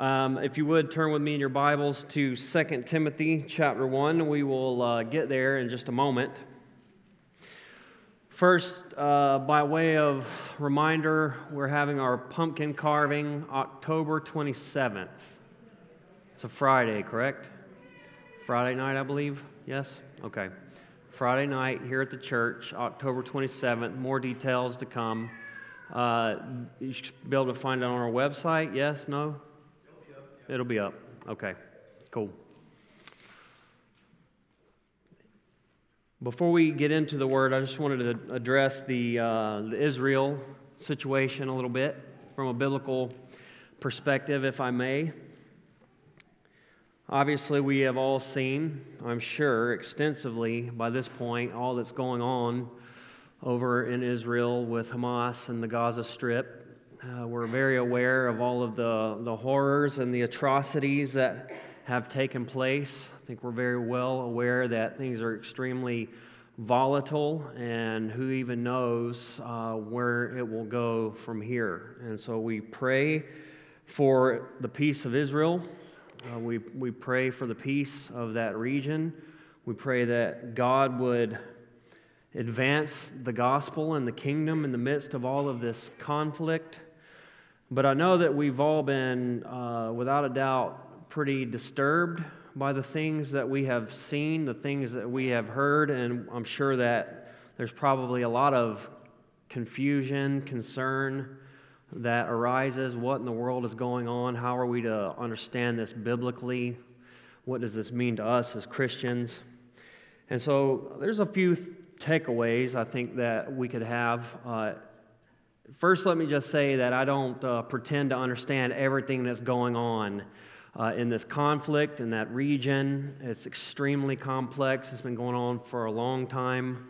Um, if you would turn with me in your Bibles to 2 Timothy chapter 1, we will uh, get there in just a moment. First, uh, by way of reminder, we're having our pumpkin carving October 27th. It's a Friday, correct? Friday night, I believe? Yes? Okay. Friday night here at the church, October 27th. More details to come. Uh, you should be able to find it on our website. Yes? No? It'll be up. Okay, cool. Before we get into the word, I just wanted to address the, uh, the Israel situation a little bit from a biblical perspective, if I may. Obviously, we have all seen, I'm sure, extensively by this point, all that's going on over in Israel with Hamas and the Gaza Strip. Uh, we're very aware of all of the, the horrors and the atrocities that have taken place. I think we're very well aware that things are extremely volatile, and who even knows uh, where it will go from here. And so we pray for the peace of Israel. Uh, we, we pray for the peace of that region. We pray that God would advance the gospel and the kingdom in the midst of all of this conflict. But I know that we've all been, uh, without a doubt, pretty disturbed by the things that we have seen, the things that we have heard, and I'm sure that there's probably a lot of confusion, concern that arises. What in the world is going on? How are we to understand this biblically? What does this mean to us as Christians? And so there's a few takeaways I think that we could have. Uh, First, let me just say that I don't uh, pretend to understand everything that's going on uh, in this conflict in that region. It's extremely complex, it's been going on for a long time.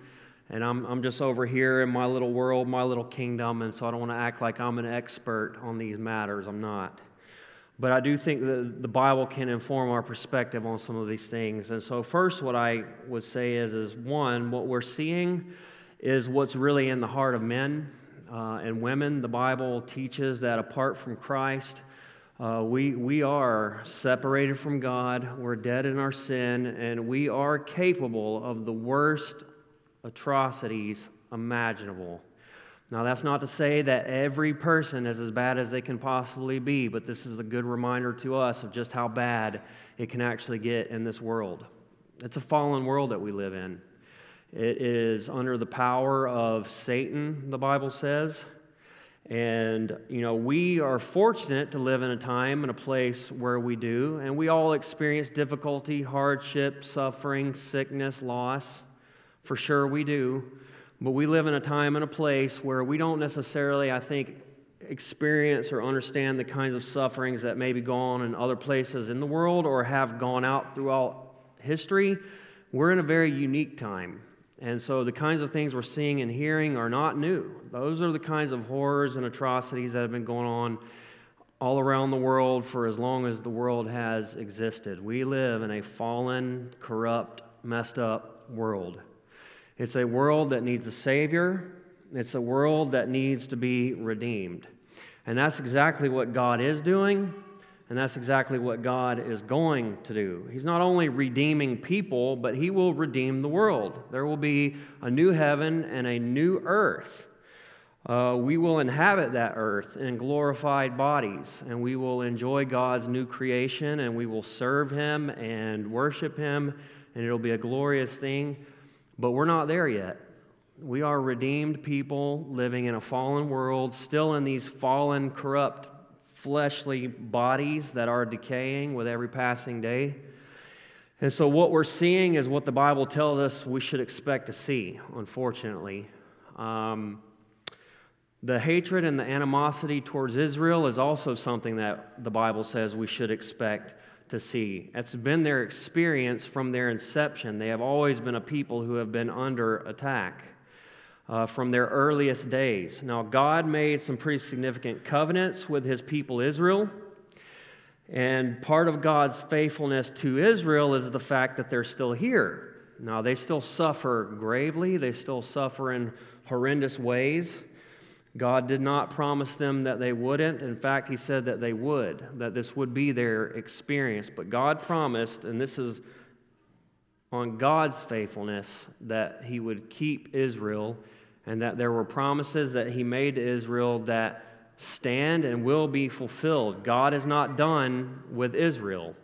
And I'm, I'm just over here in my little world, my little kingdom, and so I don't want to act like I'm an expert on these matters. I'm not. But I do think that the Bible can inform our perspective on some of these things. And so, first, what I would say is, is one, what we're seeing is what's really in the heart of men uh, and women. The Bible teaches that apart from Christ, uh, we, we are separated from God, we're dead in our sin, and we are capable of the worst atrocities imaginable. Now, that's not to say that every person is as bad as they can possibly be, but this is a good reminder to us of just how bad it can actually get in this world. It's a fallen world that we live in. It is under the power of Satan, the Bible says. And, you know, we are fortunate to live in a time and a place where we do, and we all experience difficulty, hardship, suffering, sickness, loss. For sure we do. But we live in a time and a place where we don't necessarily, I think, experience or understand the kinds of sufferings that may be gone in other places in the world or have gone out throughout history. We're in a very unique time. And so the kinds of things we're seeing and hearing are not new. Those are the kinds of horrors and atrocities that have been going on all around the world for as long as the world has existed. We live in a fallen, corrupt, messed up world. It's a world that needs a Savior, it's a world that needs to be redeemed. And that's exactly what God is doing. And that's exactly what God is going to do. He's not only redeeming people, but He will redeem the world. There will be a new heaven and a new earth. Uh, we will inhabit that earth in glorified bodies, and we will enjoy God's new creation, and we will serve Him and worship Him, and it'll be a glorious thing. But we're not there yet. We are redeemed people living in a fallen world, still in these fallen, corrupt fleshly bodies that are decaying with every passing day. And so, what we're seeing is what the Bible tells us we should expect to see, unfortunately. Um, the hatred and the animosity towards Israel is also something that the Bible says we should expect to see. It's been their experience from their inception. They have always been a people who have been under attack uh, from their earliest days. Now, God made some pretty significant covenants with his people Israel. And part of God's faithfulness to Israel is the fact that they're still here. Now, they still suffer gravely, they still suffer in horrendous ways. God did not promise them that they wouldn't. In fact, He said that they would, that this would be their experience. But God promised, and this is on God's faithfulness, that He would keep Israel, and that there were promises that He made to Israel that stand and will be fulfilled. God is not done with Israel.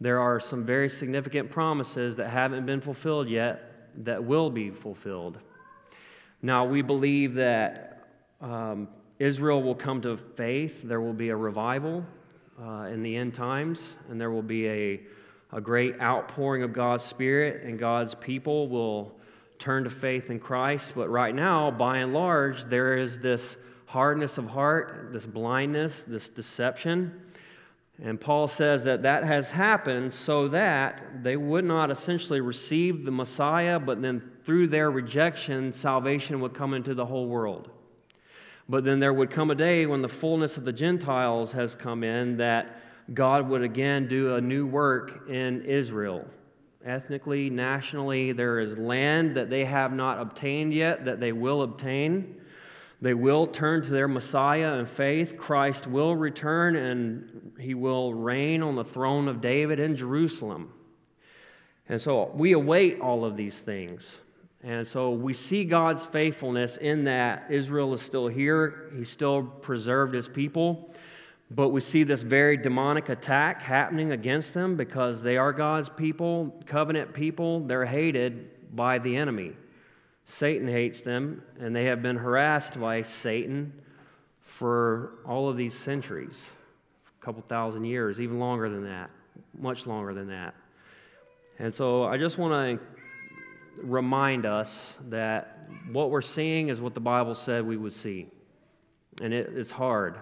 There are some very significant promises that haven't been fulfilled yet that will be fulfilled. Now, we believe that um, Israel will come to faith. There will be a revival uh, in the end times, and there will be a, a great outpouring of God's Spirit, and God's people will turn to faith in Christ. But right now, by and large, there is this hardness of heart, this blindness, this deception. And Paul says that that has happened so that they would not essentially receive the Messiah, but then through their rejection, salvation would come into the whole world. But then there would come a day when the fullness of the Gentiles has come in that God would again do a new work in Israel. Ethnically, nationally, there is land that they have not obtained yet that they will obtain. They will turn to their Messiah in faith. Christ will return and he will reign on the throne of David in Jerusalem. And so we await all of these things. And so we see God's faithfulness in that Israel is still here, He still preserved His people. But we see this very demonic attack happening against them because they are God's people, covenant people. They're hated by the enemy. Satan hates them, and they have been harassed by Satan for all of these centuries a couple thousand years, even longer than that, much longer than that. And so I just want to remind us that what we're seeing is what the Bible said we would see. And it, it's hard.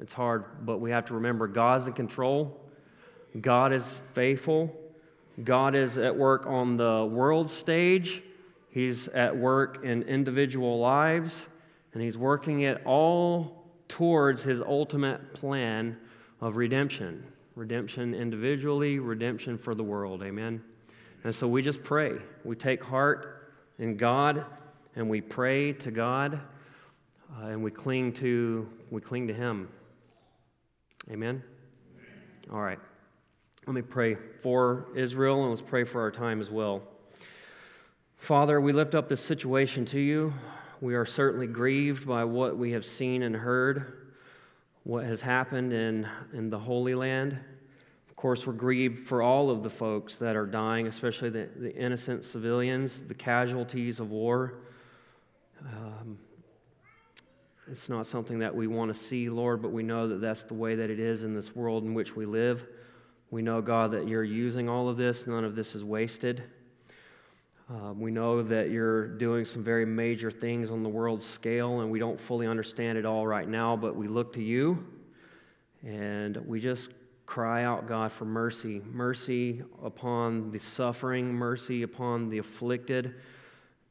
It's hard, but we have to remember God's in control, God is faithful, God is at work on the world stage He's at work in individual lives, and He's working it all towards His ultimate plan of redemption redemption individually, redemption for the world. Amen. And so we just pray. We take heart in God and we pray to God uh, and we cling to we cling to him. Amen. All right. Let me pray for Israel and let's pray for our time as well. Father, we lift up this situation to you. We are certainly grieved by what we have seen and heard, what has happened in, in the Holy Land. Of course, we're grieved for all of the folks that are dying, especially the, the innocent civilians, the casualties of war. Um, it's not something that we want to see, Lord, but we know that that's the way that it is in this world in which we live. We know, God, that you're using all of this, none of this is wasted. Um, we know that you're doing some very major things on the world scale, and we don't fully understand it all right now, but we look to you and we just cry out, God, for mercy. Mercy upon the suffering, mercy upon the afflicted,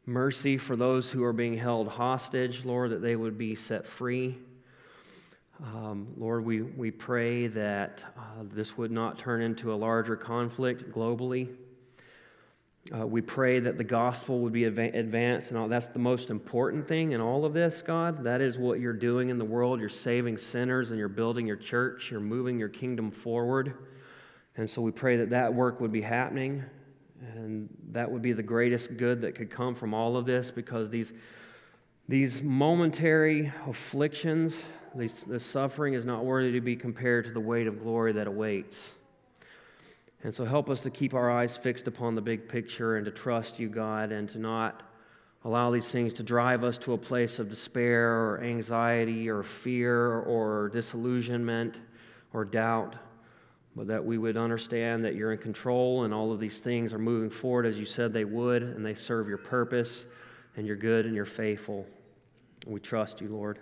mercy for those who are being held hostage, Lord, that they would be set free. Um, Lord, we, we pray that uh, this would not turn into a larger conflict globally. Uh, we pray that the gospel would be advanced, and all. that's the most important thing in all of this, God. That is what you're doing in the world. You're saving sinners, and you're building your church. You're moving your kingdom forward. And so we pray that that work would be happening, and that would be the greatest good that could come from all of this, because these, these momentary afflictions, these, this suffering is not worthy to be compared to the weight of glory that awaits. And so help us to keep our eyes fixed upon the big picture and to trust you, God, and to not allow these things to drive us to a place of despair or anxiety or fear or disillusionment or doubt, but that we would understand that you're in control and all of these things are moving forward as you said they would, and they serve your purpose, and you're good and you're faithful. We trust you, Lord.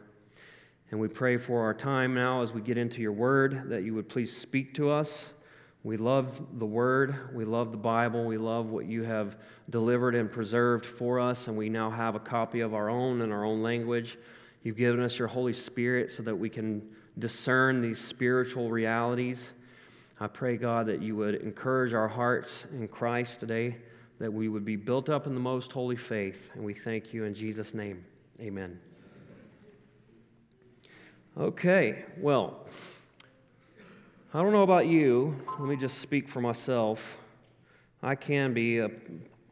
And we pray for our time now as we get into your word that you would please speak to us. We love the Word. We love the Bible. We love what you have delivered and preserved for us, and we now have a copy of our own in our own language. You've given us your Holy Spirit so that we can discern these spiritual realities. I pray, God, that you would encourage our hearts in Christ today, that we would be built up in the most holy faith. And we thank you in Jesus' name. Amen. Okay, well, I don't know about you. Let me just speak for myself. I can be a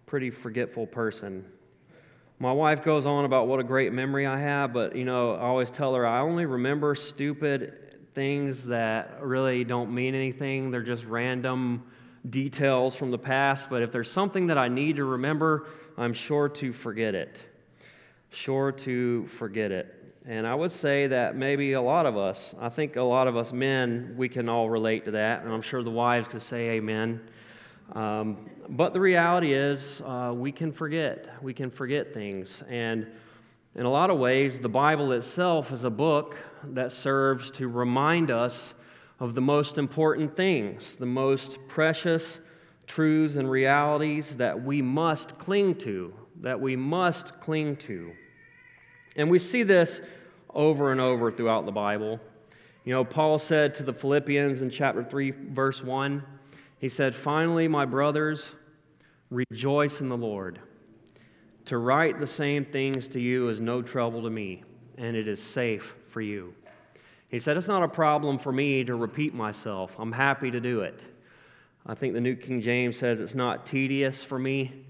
pretty forgetful person. My wife goes on about what a great memory I have, but you know, I always tell her I only remember stupid things that really don't mean anything. They're just random details from the past, but if there's something that I need to remember, I'm sure to forget it. Sure to forget it. And I would say that maybe a lot of us, I think a lot of us men, we can all relate to that. And I'm sure the wives could say amen. Um, but the reality is, uh, we can forget. We can forget things. And in a lot of ways, the Bible itself is a book that serves to remind us of the most important things, the most precious truths and realities that we must cling to, that we must cling to. And we see this over and over throughout the Bible. You know, Paul said to the Philippians in chapter 3, verse 1, he said, Finally, my brothers, rejoice in the Lord. To write the same things to you is no trouble to me, and it is safe for you. He said, It's not a problem for me to repeat myself. I'm happy to do it. I think the New King James says it's not tedious for me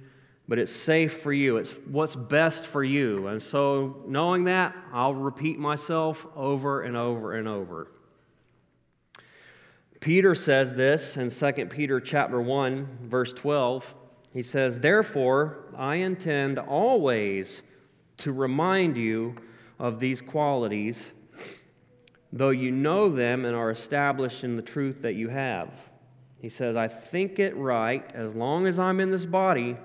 but it's safe for you. It's what's best for you. And so, knowing that, I'll repeat myself over and over and over. Peter says this in 2 Peter chapter 1 verse 12. He says, "Therefore, I intend always to remind you of these qualities, though you know them and are established in the truth that you have." He says, "I think it right as long as I'm in this body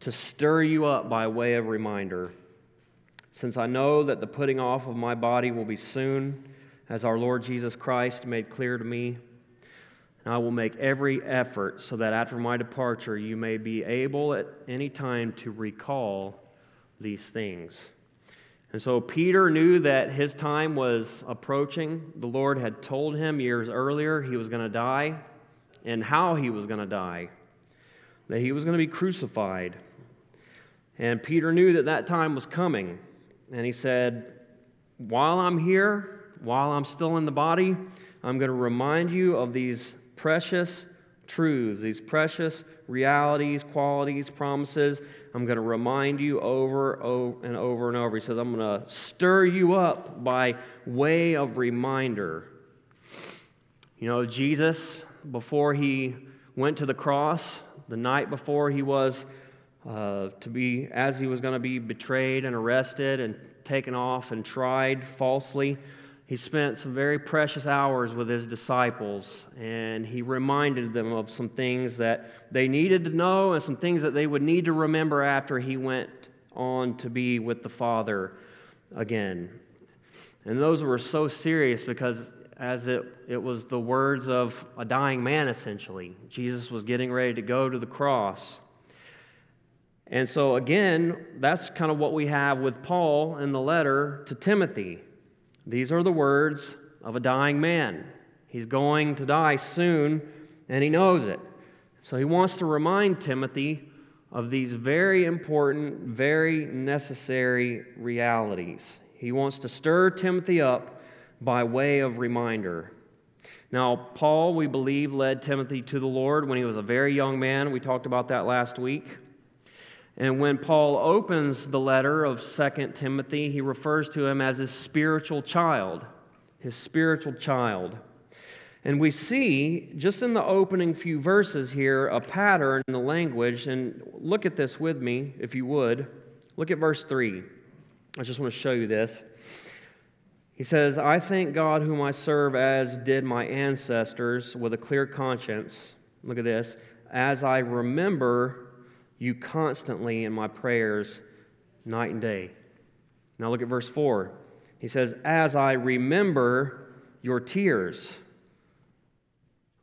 to stir you up by way of reminder. Since I know that the putting off of my body will be soon, as our Lord Jesus Christ made clear to me, and I will make every effort so that after my departure you may be able at any time to recall these things. And so Peter knew that his time was approaching. The Lord had told him years earlier he was going to die and how he was going to die, that he was going to be crucified. And Peter knew that that time was coming. And he said, While I'm here, while I'm still in the body, I'm going to remind you of these precious truths, these precious realities, qualities, promises. I'm going to remind you over, and over and over. He says, I'm going to stir you up by way of reminder. You know, Jesus, before he went to the cross, the night before he was uh, to be, as he was going to be betrayed and arrested and taken off and tried falsely, he spent some very precious hours with his disciples and he reminded them of some things that they needed to know and some things that they would need to remember after he went on to be with the Father again. And those were so serious because as it, it was the words of a dying man, essentially. Jesus was getting ready to go to the cross. And so, again, that's kind of what we have with Paul in the letter to Timothy. These are the words of a dying man. He's going to die soon, and he knows it. So, he wants to remind Timothy of these very important, very necessary realities. He wants to stir Timothy up by way of reminder. Now, Paul, we believe, led Timothy to the Lord when he was a very young man. We talked about that last week. And when Paul opens the letter of 2 Timothy, he refers to him as his spiritual child, his spiritual child. And we see, just in the opening few verses here, a pattern in the language. And look at this with me, if you would. Look at verse 3. I just want to show you this. He says, I thank God whom I serve as did my ancestors with a clear conscience. Look at this. As I remember you constantly in my prayers night and day. Now look at verse 4. He says, As I remember your tears,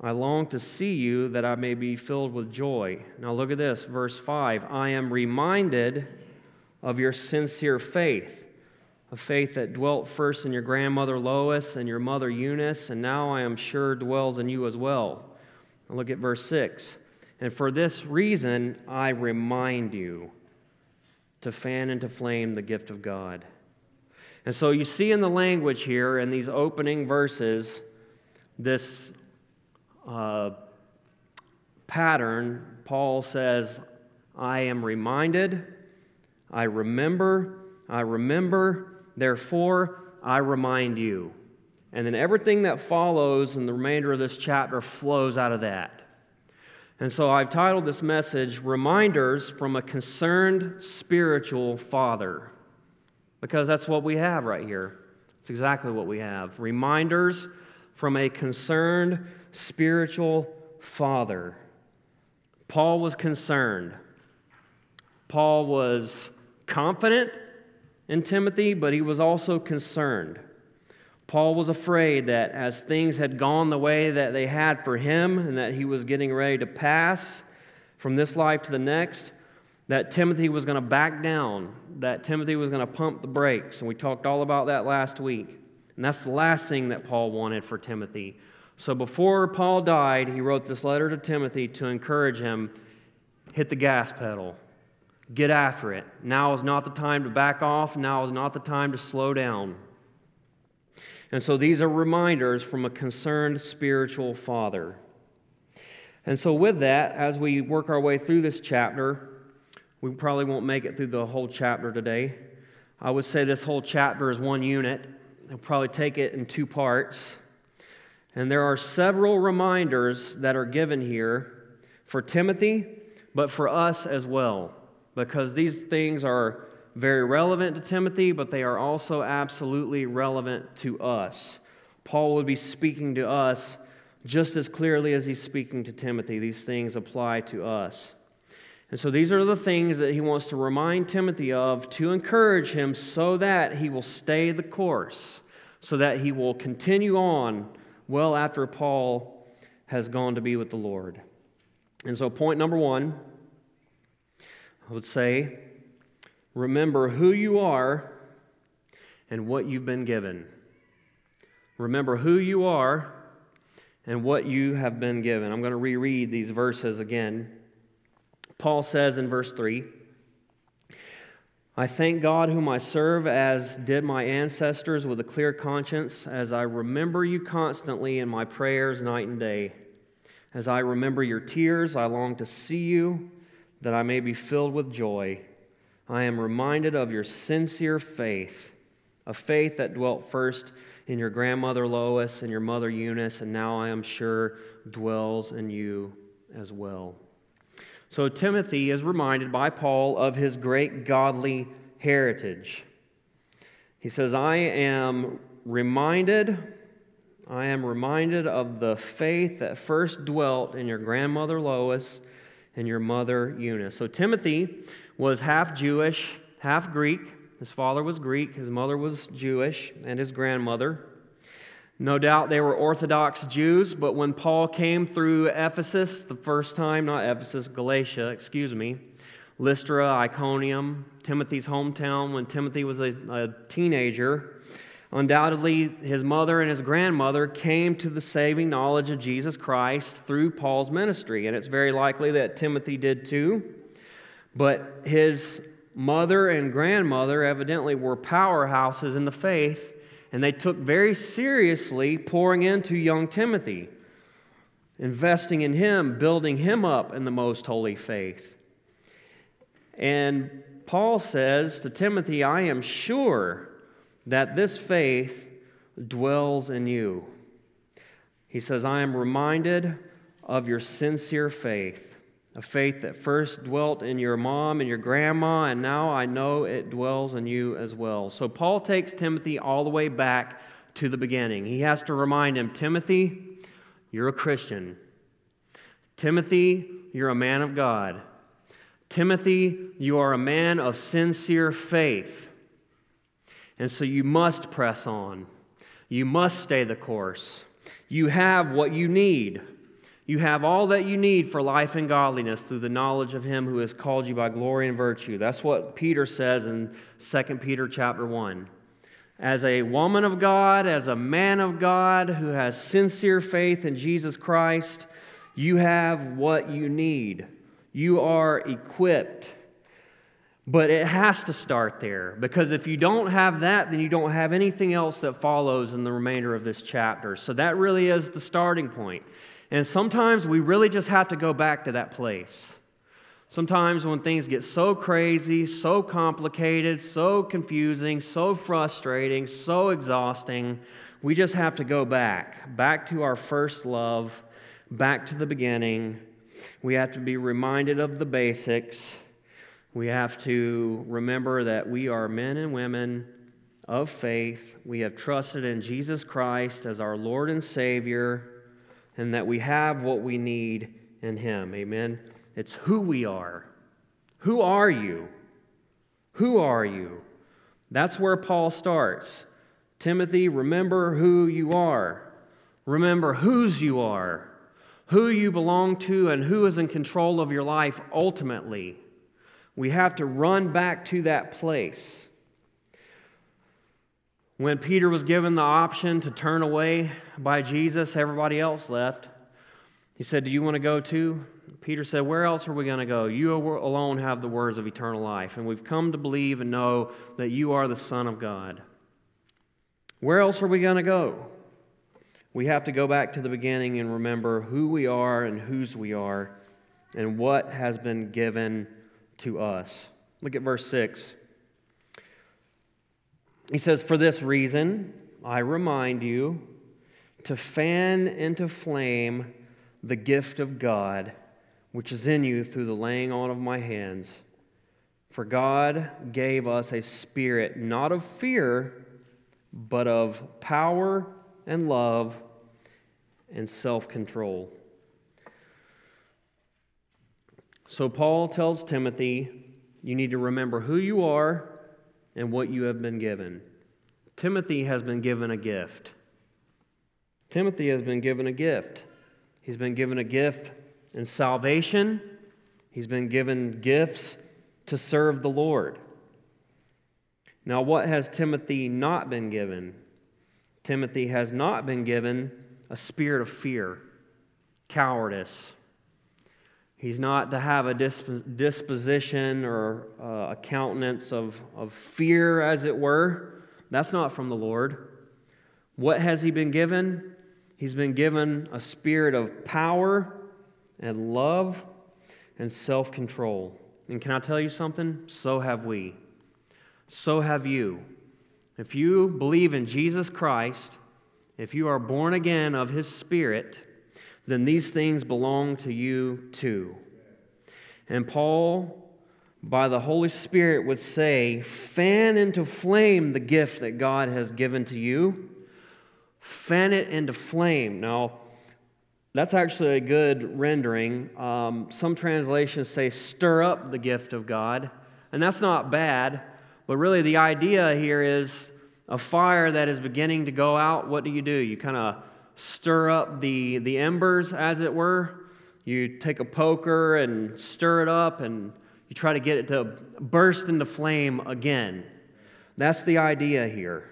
I long to see you that I may be filled with joy. Now look at this, verse 5. I am reminded of your sincere faith, a faith that dwelt first in your grandmother Lois and your mother Eunice, and now I am sure dwells in you as well. Now look at verse 6. And for this reason, I remind you to fan into flame the gift of God. And so you see in the language here, in these opening verses, this uh, pattern. Paul says, I am reminded, I remember, I remember, therefore I remind you. And then everything that follows in the remainder of this chapter flows out of that. And so I've titled this message Reminders from a Concerned Spiritual Father, because that's what we have right here. It's exactly what we have. Reminders from a concerned spiritual father. Paul was concerned. Paul was confident in Timothy, but he was also concerned. Paul was afraid that as things had gone the way that they had for him and that he was getting ready to pass from this life to the next, that Timothy was going to back down, that Timothy was going to pump the brakes. And we talked all about that last week. And that's the last thing that Paul wanted for Timothy. So before Paul died, he wrote this letter to Timothy to encourage him hit the gas pedal, get after it. Now is not the time to back off, now is not the time to slow down. And so these are reminders from a concerned spiritual father. And so, with that, as we work our way through this chapter, we probably won't make it through the whole chapter today. I would say this whole chapter is one unit. I'll probably take it in two parts. And there are several reminders that are given here for Timothy, but for us as well, because these things are very relevant to Timothy, but they are also absolutely relevant to us. Paul would be speaking to us just as clearly as he's speaking to Timothy. These things apply to us. And so these are the things that he wants to remind Timothy of to encourage him so that he will stay the course, so that he will continue on well after Paul has gone to be with the Lord. And so, point number one, I would say, remember who you are and what you've been given. Remember who you are and what you have been given. I'm going to reread these verses again. Paul says in verse 3 I thank God, whom I serve, as did my ancestors, with a clear conscience, as I remember you constantly in my prayers night and day. As I remember your tears, I long to see you, that I may be filled with joy. I am reminded of your sincere faith, a faith that dwelt first in your grandmother Lois and your mother Eunice, and now I am sure dwells in you as well. So Timothy is reminded by Paul of his great godly heritage. He says, I am reminded, I am reminded of the faith that first dwelt in your grandmother Lois and your mother Eunice. So Timothy was half Jewish, half Greek. His father was Greek, his mother was Jewish, and his grandmother. No doubt they were Orthodox Jews, but when Paul came through Ephesus the first time, not Ephesus, Galatia, excuse me, Lystra, Iconium, Timothy's hometown, when Timothy was a, a teenager, undoubtedly his mother and his grandmother came to the saving knowledge of Jesus Christ through Paul's ministry. And it's very likely that Timothy did too. But his mother and grandmother evidently were powerhouses in the faith and they took very seriously pouring into young Timothy, investing in him, building him up in the most holy faith. And Paul says to Timothy, I am sure that this faith dwells in you. He says, I am reminded of your sincere faith a faith that first dwelt in your mom and your grandma, and now I know it dwells in you as well. So Paul takes Timothy all the way back to the beginning. He has to remind him Timothy, you're a Christian. Timothy, you're a man of God. Timothy, you are a man of sincere faith. And so you must press on. You must stay the course. You have what you need. You have all that you need for life and godliness through the knowledge of him who has called you by glory and virtue. That's what Peter says in 2 Peter chapter 1. As a woman of God, as a man of God who has sincere faith in Jesus Christ, you have what you need. You are equipped. But it has to start there because if you don't have that, then you don't have anything else that follows in the remainder of this chapter. So that really is the starting point. And sometimes we really just have to go back to that place. Sometimes when things get so crazy, so complicated, so confusing, so frustrating, so exhausting, we just have to go back, back to our first love, back to the beginning. We have to be reminded of the basics we have to remember that we are men and women of faith. We have trusted in Jesus Christ as our Lord and Savior, and that we have what we need in Him. Amen. It's who we are. Who are you? Who are you? That's where Paul starts. Timothy, remember who you are. Remember whose you are, who you belong to, and who is in control of your life ultimately. We have to run back to that place. When Peter was given the option to turn away by Jesus, everybody else left. He said, Do you want to go too? Peter said, Where else are we going to go? You alone have the words of eternal life, and we've come to believe and know that you are the Son of God. Where else are we going to go? We have to go back to the beginning and remember who we are and whose we are and what has been given to us. Look at verse 6. He says, For this reason, I remind you to fan into flame the gift of God which is in you through the laying on of my hands. For God gave us a spirit not of fear, but of power and love and self control. So, Paul tells Timothy, you need to remember who you are and what you have been given. Timothy has been given a gift. Timothy has been given a gift. He's been given a gift in salvation, he's been given gifts to serve the Lord. Now, what has Timothy not been given? Timothy has not been given a spirit of fear, cowardice, He's not to have a disposition or uh, a countenance of, of fear, as it were. That's not from the Lord. What has he been given? He's been given a spirit of power and love and self control. And can I tell you something? So have we. So have you. If you believe in Jesus Christ, if you are born again of his spirit, then these things belong to you too. And Paul, by the Holy Spirit, would say, fan into flame the gift that God has given to you. Fan it into flame. Now, that's actually a good rendering. Um, some translations say, stir up the gift of God. And that's not bad, but really the idea here is a fire that is beginning to go out. What do you do? You kind of stir up the, the embers, as it were. You take a poker and stir it up, and you try to get it to burst into flame again. That's the idea here.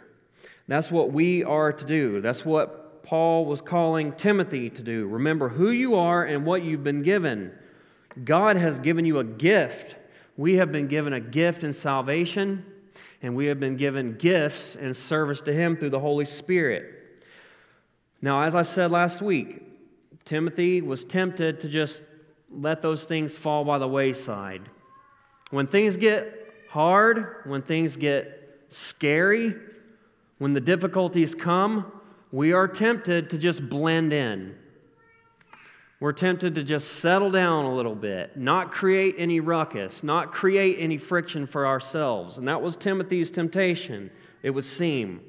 That's what we are to do. That's what Paul was calling Timothy to do. Remember who you are and what you've been given. God has given you a gift. We have been given a gift in salvation, and we have been given gifts in service to Him through the Holy Spirit. Now, as I said last week, Timothy was tempted to just let those things fall by the wayside. When things get hard, when things get scary, when the difficulties come, we are tempted to just blend in. We're tempted to just settle down a little bit, not create any ruckus, not create any friction for ourselves. And that was Timothy's temptation, it would seem.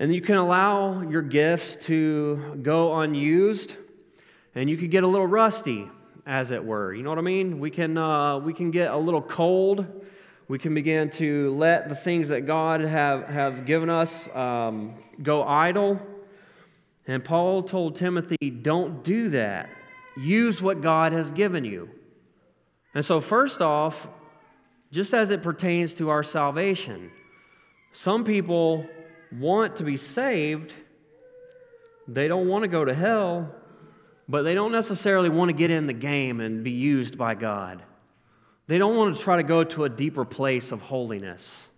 And you can allow your gifts to go unused, and you could get a little rusty, as it were. You know what I mean? We can, uh, we can get a little cold. We can begin to let the things that God have, have given us um, go idle. And Paul told Timothy, don't do that. Use what God has given you. And so, first off, just as it pertains to our salvation, some people want to be saved, they don't want to go to hell, but they don't necessarily want to get in the game and be used by God. They don't want to try to go to a deeper place of holiness.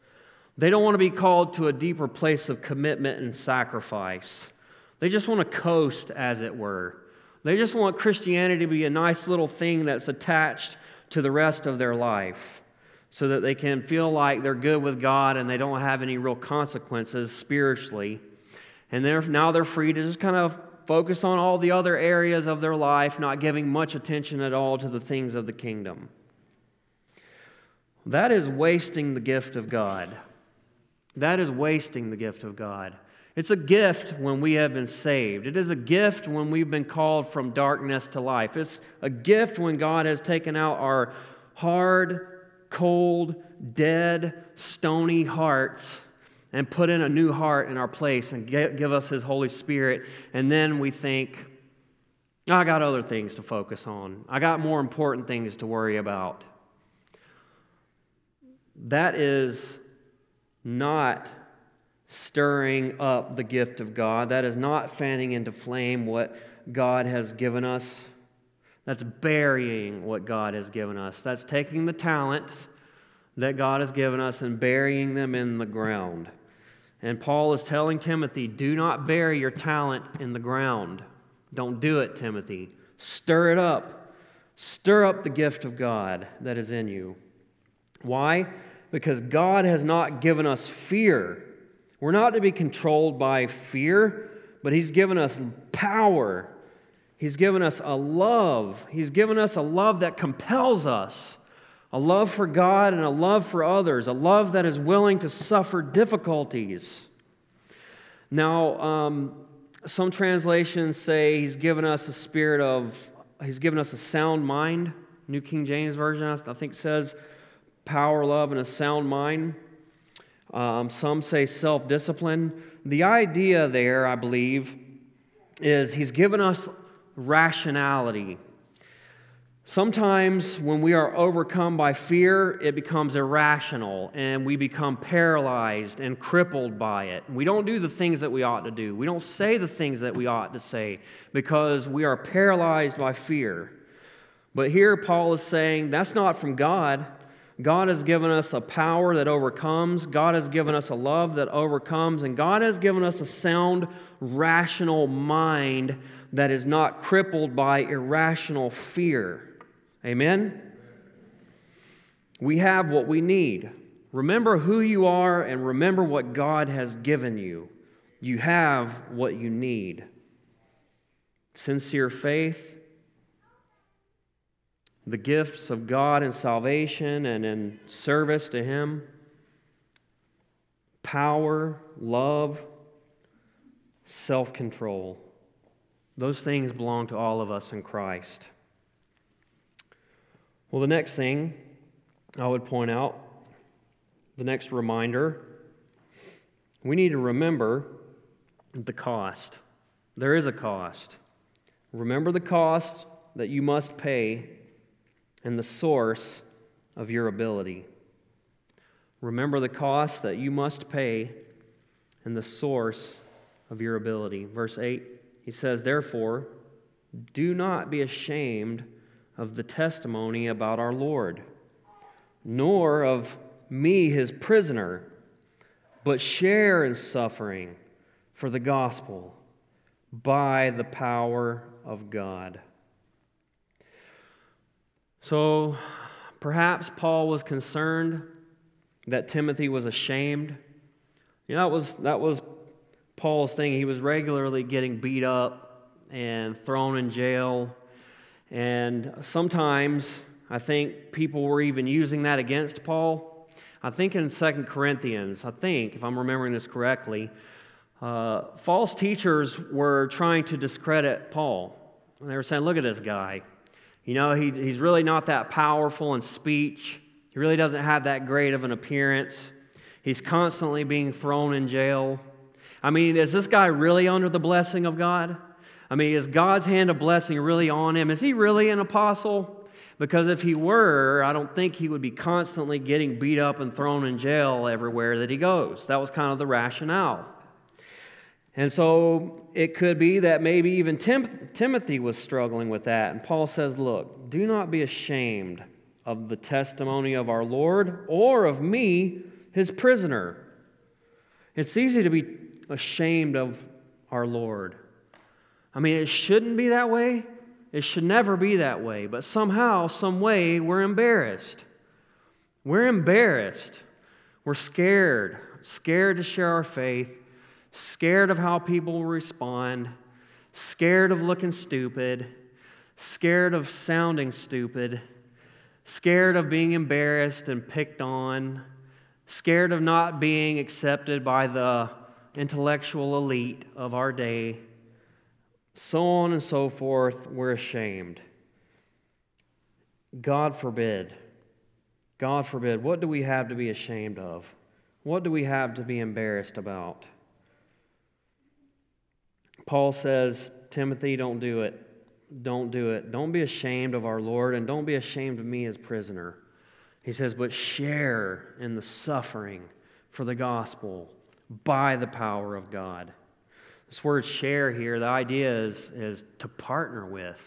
They don't want to be called to a deeper place of commitment and sacrifice. They just want to coast, as it were. They just want Christianity to be a nice little thing that's attached to the rest of their life so that they can feel like they're good with God and they don't have any real consequences spiritually. And they're, now they're free to just kind of focus on all the other areas of their life, not giving much attention at all to the things of the kingdom. That is wasting the gift of God. That is wasting the gift of God. It's a gift when we have been saved. It is a gift when we've been called from darkness to life. It's a gift when God has taken out our hard, cold, dead, stony hearts and put in a new heart in our place and give us His Holy Spirit. And then we think, oh, I got other things to focus on, I got more important things to worry about. That is not stirring up the gift of God. That is not fanning into flame what God has given us. That's burying what God has given us. That's taking the talents that God has given us and burying them in the ground. And Paul is telling Timothy, do not bury your talent in the ground. Don't do it, Timothy. Stir it up. Stir up the gift of God that is in you. Why? because God has not given us fear. We're not to be controlled by fear, but He's given us power. He's given us a love. He's given us a love that compels us a love for God and a love for others, a love that is willing to suffer difficulties. Now, um, some translations say He's given us a spirit of, He's given us a sound mind. New King James Version, I think, says power, love, and a sound mind. Um, some say self discipline. The idea there, I believe, is he's given us rationality. Sometimes when we are overcome by fear, it becomes irrational and we become paralyzed and crippled by it. We don't do the things that we ought to do. We don't say the things that we ought to say because we are paralyzed by fear. But here Paul is saying that's not from God. God has given us a power that overcomes. God has given us a love that overcomes. And God has given us a sound, rational mind that is not crippled by irrational fear. Amen? We have what we need. Remember who you are and remember what God has given you. You have what you need sincere faith the gifts of God in salvation and in service to Him, power, love, self control. Those things belong to all of us in Christ. Well, the next thing I would point out, the next reminder, we need to remember the cost. There is a cost. Remember the cost that you must pay and the source of your ability. Remember the cost that you must pay and the source of your ability. Verse 8, he says, Therefore, do not be ashamed of the testimony about our Lord, nor of me, his prisoner, but share in suffering for the gospel by the power of God. So perhaps Paul was concerned that Timothy was ashamed. You know, that was, that was Paul's thing. He was regularly getting beat up and thrown in jail. And sometimes I think people were even using that against Paul. I think in Second Corinthians, I think, if I'm remembering this correctly, uh, false teachers were trying to discredit Paul. And they were saying, look at this guy. You know, he, he's really not that powerful in speech. He really doesn't have that great of an appearance. He's constantly being thrown in jail. I mean, is this guy really under the blessing of God? I mean, is God's hand of blessing really on him? Is he really an apostle? Because if he were, I don't think he would be constantly getting beat up and thrown in jail everywhere that he goes. That was kind of the rationale. And so it could be that maybe even Tim- Timothy was struggling with that. And Paul says, Look, do not be ashamed of the testimony of our Lord or of me, his prisoner. It's easy to be ashamed of our Lord. I mean, it shouldn't be that way. It should never be that way. But somehow, some way, we're embarrassed. We're embarrassed. We're scared. Scared to share our faith. Scared of how people will respond. Scared of looking stupid. Scared of sounding stupid. Scared of being embarrassed and picked on. Scared of not being accepted by the intellectual elite of our day so on and so forth, we're ashamed. God forbid. God forbid. What do we have to be ashamed of? What do we have to be embarrassed about? Paul says, Timothy, don't do it. Don't do it. Don't be ashamed of our Lord, and don't be ashamed of me as prisoner. He says, but share in the suffering for the gospel by the power of God. This word share here, the idea is, is to partner with,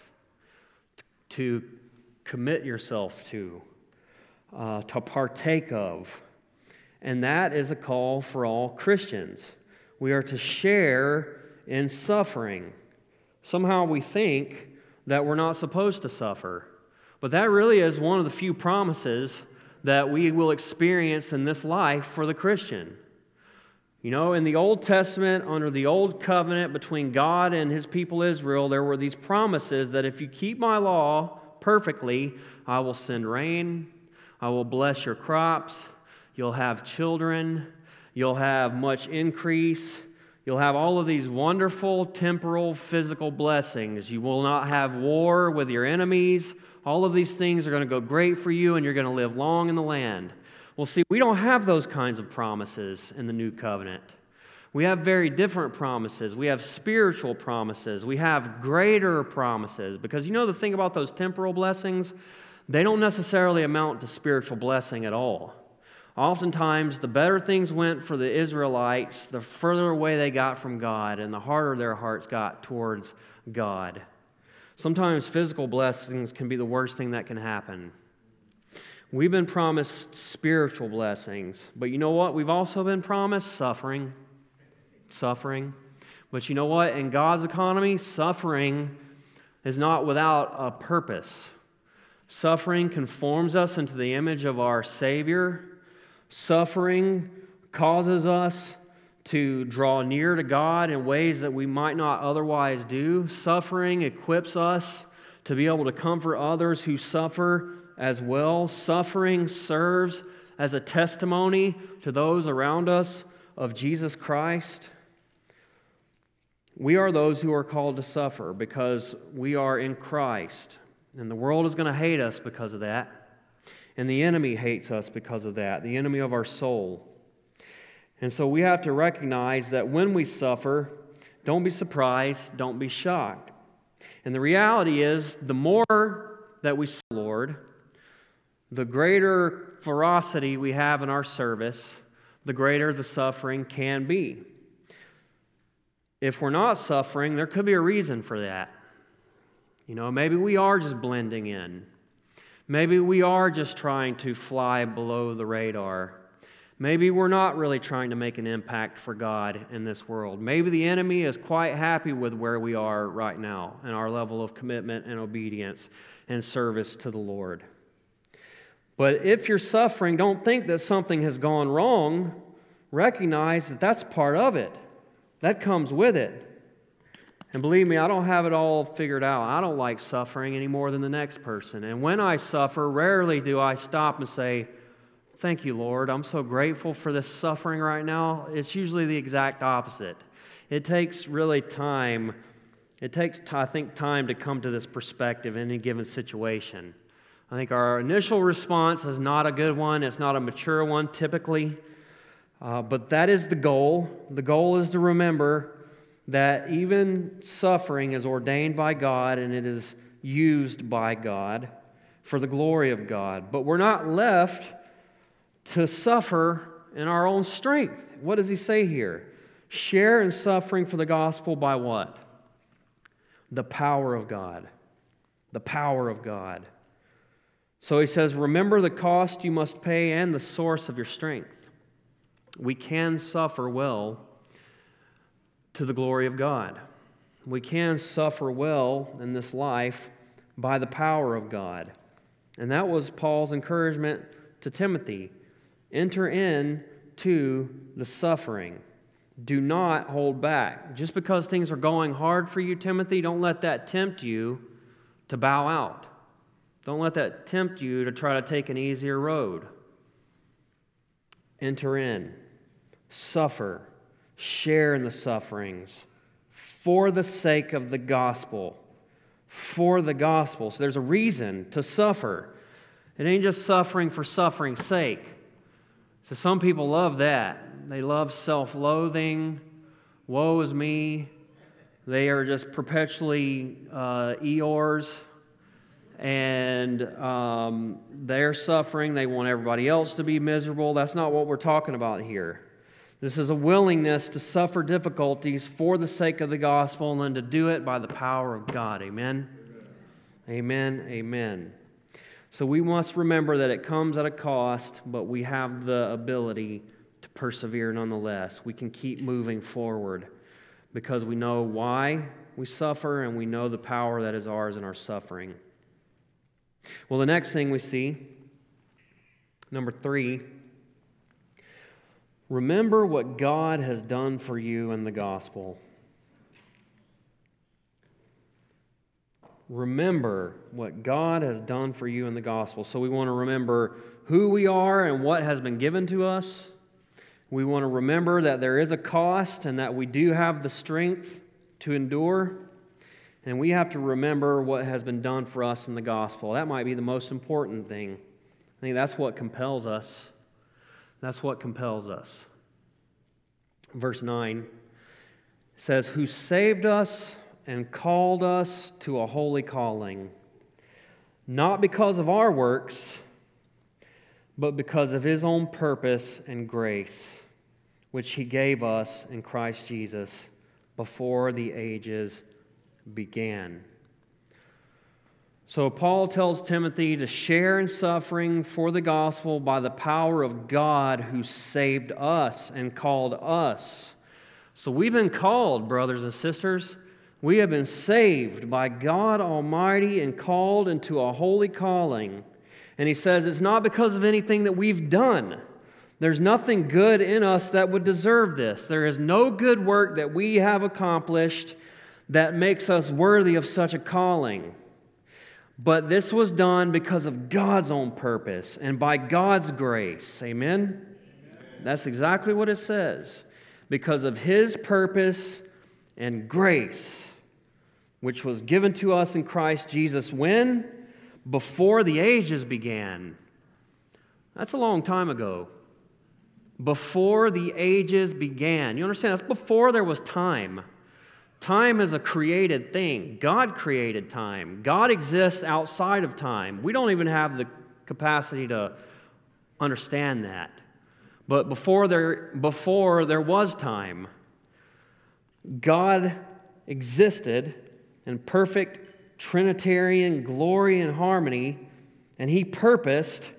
to commit yourself to, uh, to partake of. And that is a call for all Christians. We are to share in suffering. Somehow we think that we're not supposed to suffer. But that really is one of the few promises that we will experience in this life for the Christian. You know, in the Old Testament, under the Old Covenant between God and his people Israel, there were these promises that if you keep my law perfectly, I will send rain, I will bless your crops, you'll have children, you'll have much increase, you'll have all of these wonderful temporal, physical blessings. You will not have war with your enemies. All of these things are going to go great for you, and you're going to live long in the land. Well, see, we don't have those kinds of promises in the new covenant. We have very different promises. We have spiritual promises. We have greater promises. Because you know the thing about those temporal blessings? They don't necessarily amount to spiritual blessing at all. Oftentimes, the better things went for the Israelites, the further away they got from God and the harder their hearts got towards God. Sometimes physical blessings can be the worst thing that can happen. We've been promised spiritual blessings, but you know what? We've also been promised suffering. Suffering. But you know what? In God's economy, suffering is not without a purpose. Suffering conforms us into the image of our Savior. Suffering causes us to draw near to God in ways that we might not otherwise do. Suffering equips us to be able to comfort others who suffer as well. Suffering serves as a testimony to those around us of Jesus Christ. We are those who are called to suffer because we are in Christ. And the world is going to hate us because of that. And the enemy hates us because of that, the enemy of our soul. And so we have to recognize that when we suffer, don't be surprised, don't be shocked. And the reality is, the more that we, Lord, the greater ferocity we have in our service, the greater the suffering can be. If we're not suffering, there could be a reason for that. You know, maybe we are just blending in. Maybe we are just trying to fly below the radar. Maybe we're not really trying to make an impact for God in this world. Maybe the enemy is quite happy with where we are right now and our level of commitment and obedience and service to the Lord. But if you're suffering, don't think that something has gone wrong. Recognize that that's part of it, that comes with it. And believe me, I don't have it all figured out. I don't like suffering any more than the next person. And when I suffer, rarely do I stop and say, Thank you, Lord. I'm so grateful for this suffering right now. It's usually the exact opposite. It takes really time. It takes, I think, time to come to this perspective in any given situation. I think our initial response is not a good one, it's not a mature one typically. Uh, but that is the goal. The goal is to remember that even suffering is ordained by God and it is used by God for the glory of God. But we're not left to suffer in our own strength. What does he say here? Share in suffering for the gospel by what? The power of God. The power of God. So he says, Remember the cost you must pay and the source of your strength. We can suffer well to the glory of God. We can suffer well in this life by the power of God. And that was Paul's encouragement to Timothy. Enter in to the suffering. Do not hold back. Just because things are going hard for you, Timothy, don't let that tempt you to bow out. Don't let that tempt you to try to take an easier road. Enter in, suffer, share in the sufferings for the sake of the gospel. For the gospel. So there's a reason to suffer. It ain't just suffering for suffering's sake. So some people love that. They love self loathing. Woe is me. They are just perpetually uh, Eeyores and um, they're suffering. They want everybody else to be miserable. That's not what we're talking about here. This is a willingness to suffer difficulties for the sake of the gospel and then to do it by the power of God. Amen. Amen. Amen. Amen. So we must remember that it comes at a cost, but we have the ability to persevere nonetheless. We can keep moving forward because we know why we suffer and we know the power that is ours in our suffering. Well, the next thing we see, number three, remember what God has done for you in the gospel. Remember what God has done for you in the gospel. So we want to remember who we are and what has been given to us. We want to remember that there is a cost and that we do have the strength to endure. And we have to remember what has been done for us in the gospel. That might be the most important thing. I think that's what compels us. That's what compels us. Verse 9 says, Who saved us and called us to a holy calling, not because of our works, but because of his own purpose and grace, which he gave us in Christ Jesus before the ages began. So, Paul tells Timothy to share in suffering for the gospel by the power of God who saved us and called us. So, we've been called, brothers and sisters. We have been saved by God Almighty and called into a holy calling. And he says it's not because of anything that we've done. There's nothing good in us that would deserve this. There is no good work that we have accomplished that makes us worthy of such a calling. But this was done because of God's own purpose and by God's grace. Amen? Amen? That's exactly what it says. Because of His purpose and grace, which was given to us in Christ Jesus when? Before the ages began. That's a long time ago. Before the ages began. You understand? That's before there was time. Time is a created thing. God created time. God exists outside of time. We don't even have the capacity to understand that. But before there, before there was time, God existed in perfect Trinitarian glory and harmony, and He purposed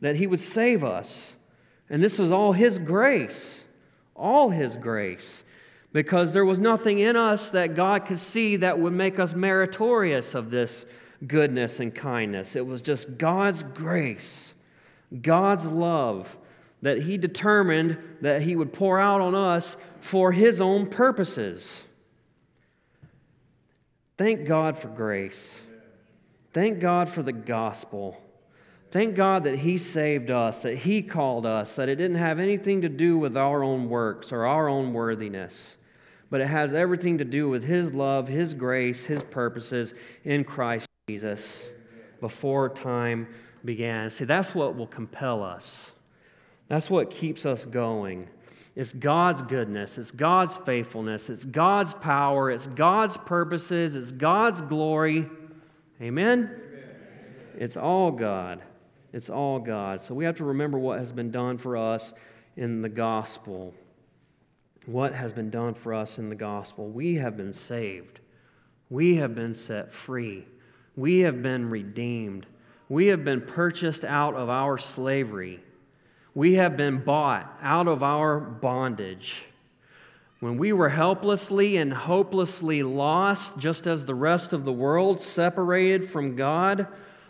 that He would save us. And this is all His grace, all His grace because there was nothing in us that God could see that would make us meritorious of this goodness and kindness. It was just God's grace, God's love that He determined that He would pour out on us for His own purposes. Thank God for grace. Thank God for the gospel. Thank God that He saved us, that He called us, that it didn't have anything to do with our own works or our own worthiness but it has everything to do with His love, His grace, His purposes in Christ Jesus before time began. See, that's what will compel us. That's what keeps us going. It's God's goodness, it's God's faithfulness, it's God's power, it's God's purposes, it's God's glory. Amen? Amen? It's all God. It's all God. So we have to remember what has been done for us in the gospel what has been done for us in the gospel. We have been saved, we have been set free, we have been redeemed, We have been purchased out of our slavery. We have been bought out of our bondage. When we were helplessly and hopelessly lost, just as the rest of the world, separated from God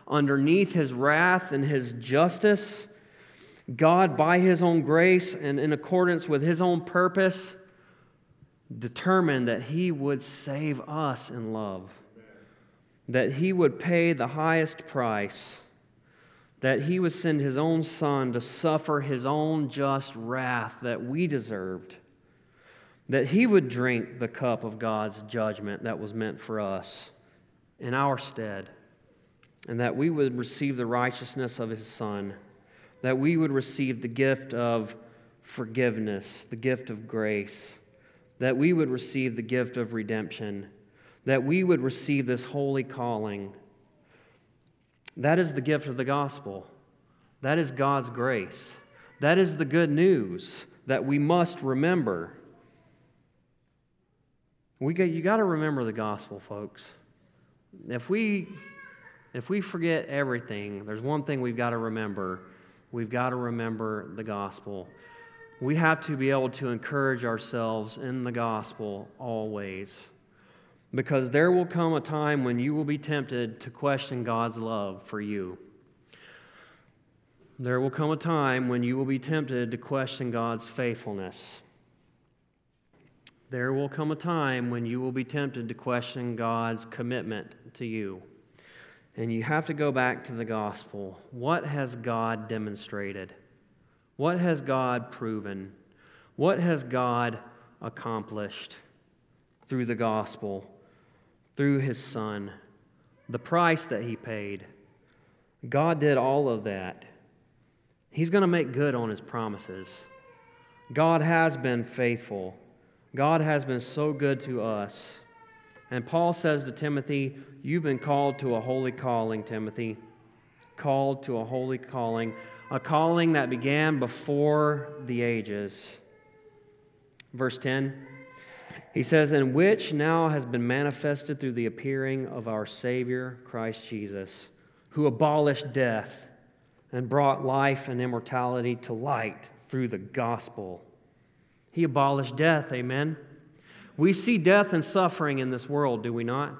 underneath his wrath and his justice, God, by his own grace and in accordance with his own purpose, determined that he would save us in love, that he would pay the highest price, that he would send his own son to suffer his own just wrath that we deserved that he would drink the cup of God's judgment that was meant for us in our stead, and that we would receive the righteousness of his Son, that we would receive the gift of forgiveness, the gift of grace, that we would receive the gift of redemption, that we would receive this holy calling. That is the gift of the gospel. That is God's grace. That is the good news that we must remember. We got, you got to remember the gospel, folks. If we, if we forget everything, there's one thing we've got to remember. We've got to remember the gospel. We have to be able to encourage ourselves in the gospel always. Because there will come a time when you will be tempted to question God's love for you. There will come a time when you will be tempted to question God's faithfulness. There will come a time when you will be tempted to question God's commitment to you. And you have to go back to the gospel. What has God demonstrated? What has God proven? What has God accomplished through the gospel, through his son, the price that he paid? God did all of that. He's going to make good on his promises. God has been faithful. God has been so good to us. And Paul says to Timothy, You've been called to a holy calling, Timothy. Called to a holy calling, a calling that began before the ages. Verse 10, he says, In which now has been manifested through the appearing of our Savior, Christ Jesus, who abolished death and brought life and immortality to light through the gospel he abolished death, amen. We see death and suffering in this world, do we not?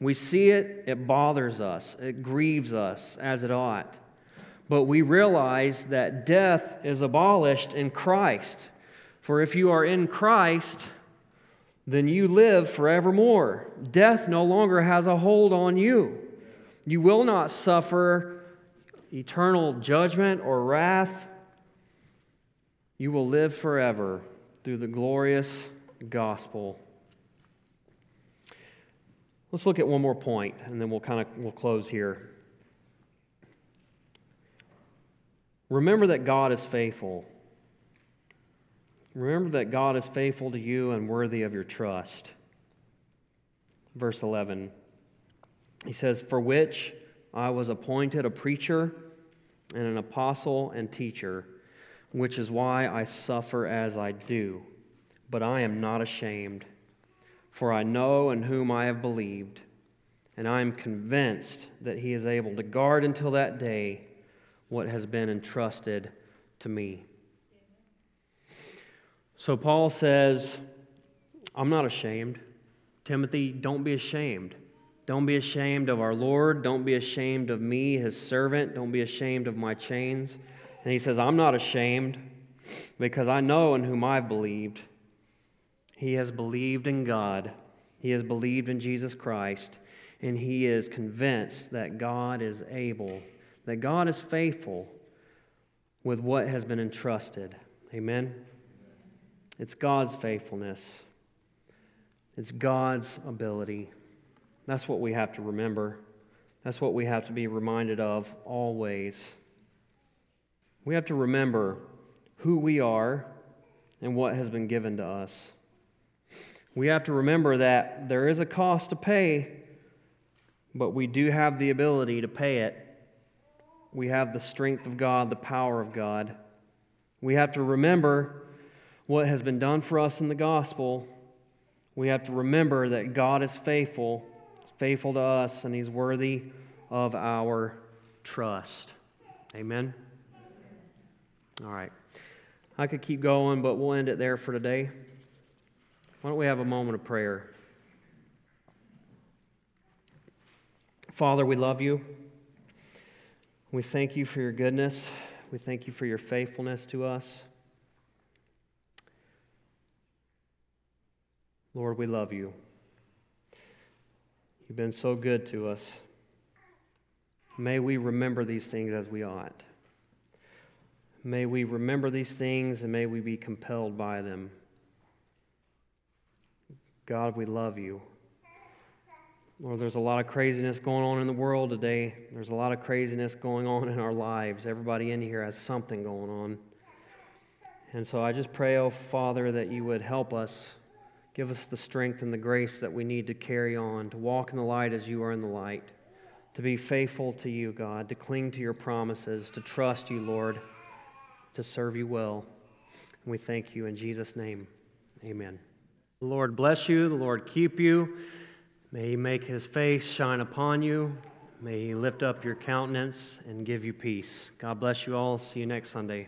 We see it, it bothers us, it grieves us as it ought. But we realize that death is abolished in Christ. For if you are in Christ, then you live forevermore. Death no longer has a hold on you. You will not suffer eternal judgment or wrath you will live forever through the glorious gospel. Let's look at one more point and then we'll kind of we'll close here. Remember that God is faithful. Remember that God is faithful to you and worthy of your trust. Verse 11. He says, For which I was appointed a preacher and an apostle and teacher which is why I suffer as I do. But I am not ashamed, for I know in whom I have believed, and I am convinced that he is able to guard until that day what has been entrusted to me. So Paul says, I'm not ashamed. Timothy, don't be ashamed. Don't be ashamed of our Lord. Don't be ashamed of me, his servant. Don't be ashamed of my chains. And he says, I'm not ashamed because I know in whom I've believed. He has believed in God, he has believed in Jesus Christ, and he is convinced that God is able, that God is faithful with what has been entrusted. Amen? It's God's faithfulness, it's God's ability. That's what we have to remember. That's what we have to be reminded of always. We have to remember who we are and what has been given to us. We have to remember that there is a cost to pay, but we do have the ability to pay it. We have the strength of God, the power of God. We have to remember what has been done for us in the gospel. We have to remember that God is faithful, faithful to us, and He's worthy of our trust. Amen? All right. I could keep going, but we'll end it there for today. Why don't we have a moment of prayer? Father, we love you. We thank you for your goodness. We thank you for your faithfulness to us. Lord, we love you. You've been so good to us. May we remember these things as we ought. May we remember these things and may we be compelled by them. God, we love you. Lord, there's a lot of craziness going on in the world today. There's a lot of craziness going on in our lives. Everybody in here has something going on. And so I just pray, oh Father, that you would help us. Give us the strength and the grace that we need to carry on, to walk in the light as you are in the light, to be faithful to you, God, to cling to your promises, to trust you, Lord, to serve you well. We thank you in Jesus' name. Amen. The Lord bless you, the Lord keep you. May he make his face shine upon you. May he lift up your countenance and give you peace. God bless you all. See you next Sunday.